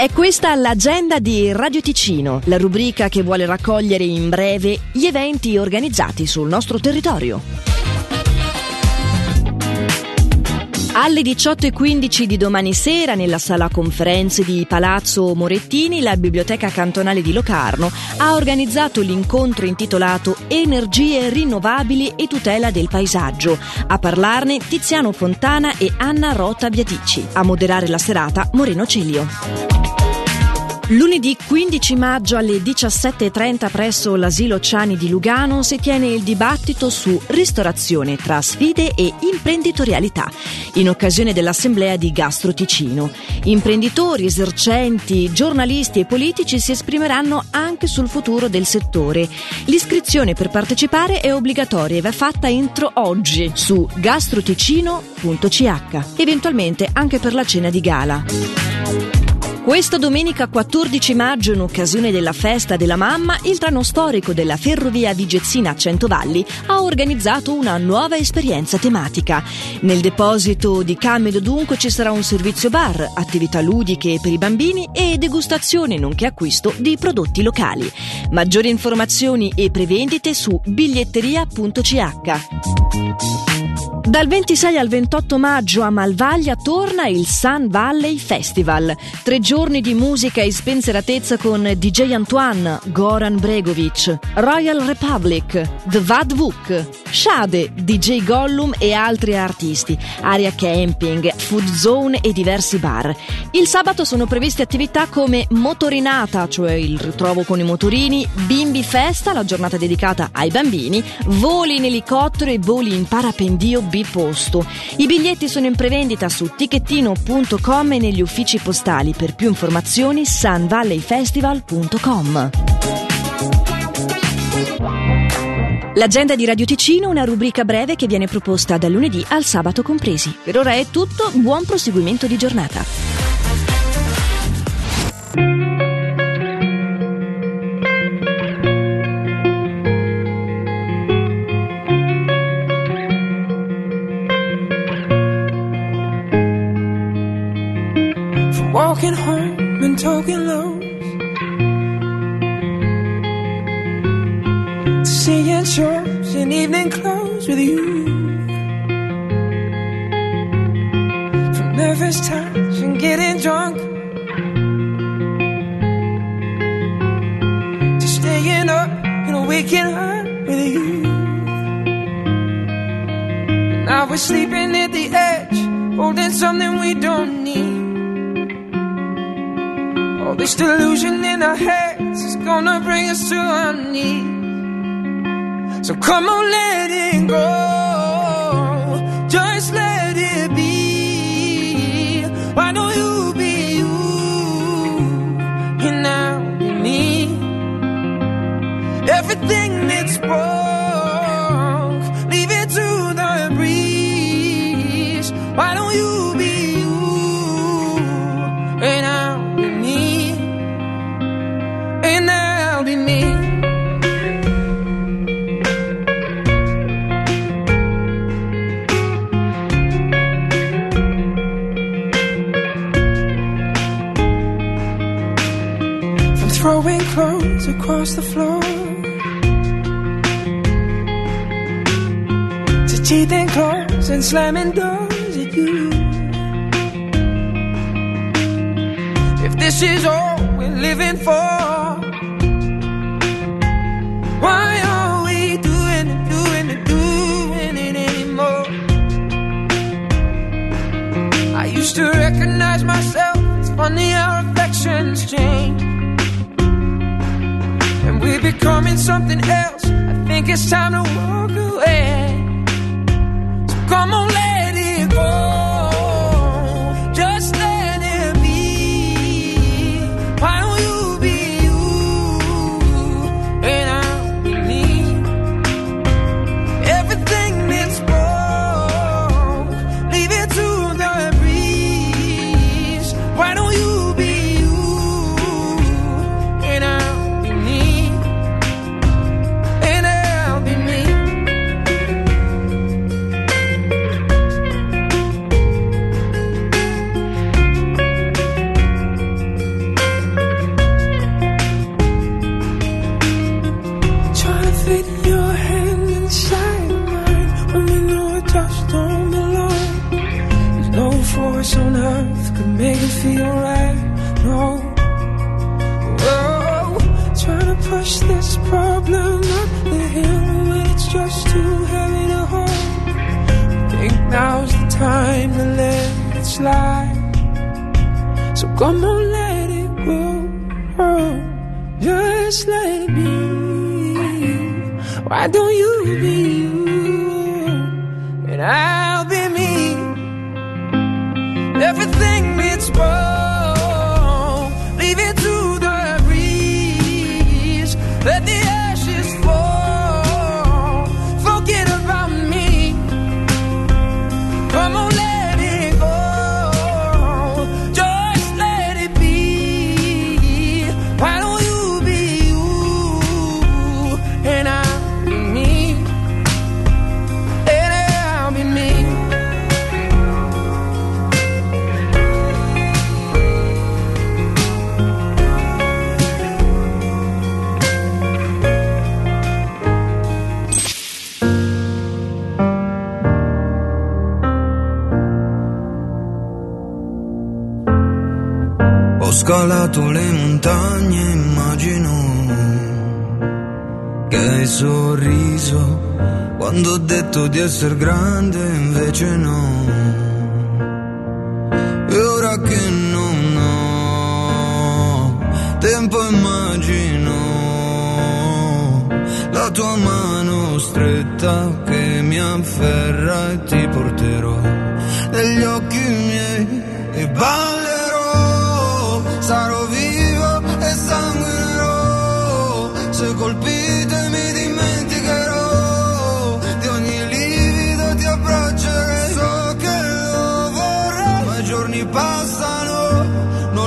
È questa l'agenda di Radio Ticino, la rubrica che vuole raccogliere in breve gli eventi organizzati sul nostro territorio. Alle 18.15 di domani sera, nella sala conferenze di Palazzo Morettini, la Biblioteca Cantonale di Locarno ha organizzato l'incontro intitolato Energie rinnovabili e tutela del paesaggio. A parlarne Tiziano Fontana e Anna Rota Biatici. A moderare la serata Moreno Celio. Lunedì 15 maggio alle 17.30 presso l'Asilo Ciani di Lugano si tiene il dibattito su ristorazione tra sfide e imprenditorialità, in occasione dell'Assemblea di Gastro Ticino. Imprenditori, esercenti, giornalisti e politici si esprimeranno anche sul futuro del settore. L'iscrizione per partecipare è obbligatoria e va fatta entro oggi su gastroticino.ch, eventualmente anche per la cena di gala. Questa domenica 14 maggio, in occasione della festa della mamma, il treno storico della Ferrovia Vigezzina a Centovalli ha organizzato una nuova esperienza tematica. Nel deposito di Camedo dunque ci sarà un servizio bar, attività ludiche per i bambini e degustazione nonché acquisto di prodotti locali. Maggiori informazioni e prevendite su biglietteria.ch. Dal 26 al 28 maggio a Malvaglia torna il Sun Valley Festival. Tre giorni di musica e spensieratezza con DJ Antoine, Goran Bregovic, Royal Republic, The Vad Vuk, Shade, DJ Gollum e altri artisti, area camping, food zone e diversi bar. Il sabato sono previste attività come motorinata, cioè il ritrovo con i motorini, bimbi festa, la giornata dedicata ai bambini, voli in elicottero e voli in parapendio biposto. I biglietti sono in prevendita su ticchettino.com e negli uffici postali. Per più informazioni sunvalleyfestival.com. L'agenda di Radio Ticino, una rubrica breve che viene proposta dal lunedì al sabato compresi. Per ora è tutto, buon proseguimento di giornata. Walking home and talking lows. Seeing shows in evening clothes with you. From nervous touch and getting drunk. To staying up and waking up with you. Now we're sleeping at the edge, holding something we don't need. All this delusion in our heads is gonna bring us to our knees. So come on, let it go. Throwing clothes across the floor to teething claws and slamming doors at you. If this is all we're living for, why are we doing it, doing it, doing it anymore? I used to recognize myself. It's funny how affections change. We're becoming something else. I think it's time to walk away. So come on, let it go. On earth could make it feel right. No. Whoa, trying to push this problem up the hill when it's just too heavy to hold. Think now's the time to let it slide. So come on, let it go. Oh, just let it be. Why don't you? everything it's worth Ho scalato le montagne, immagino che hai sorriso quando ho detto di essere grande, invece no. E ora che non ho tempo, immagino la tua mano stretta che mi afferra e ti porterò negli occhi miei anni passano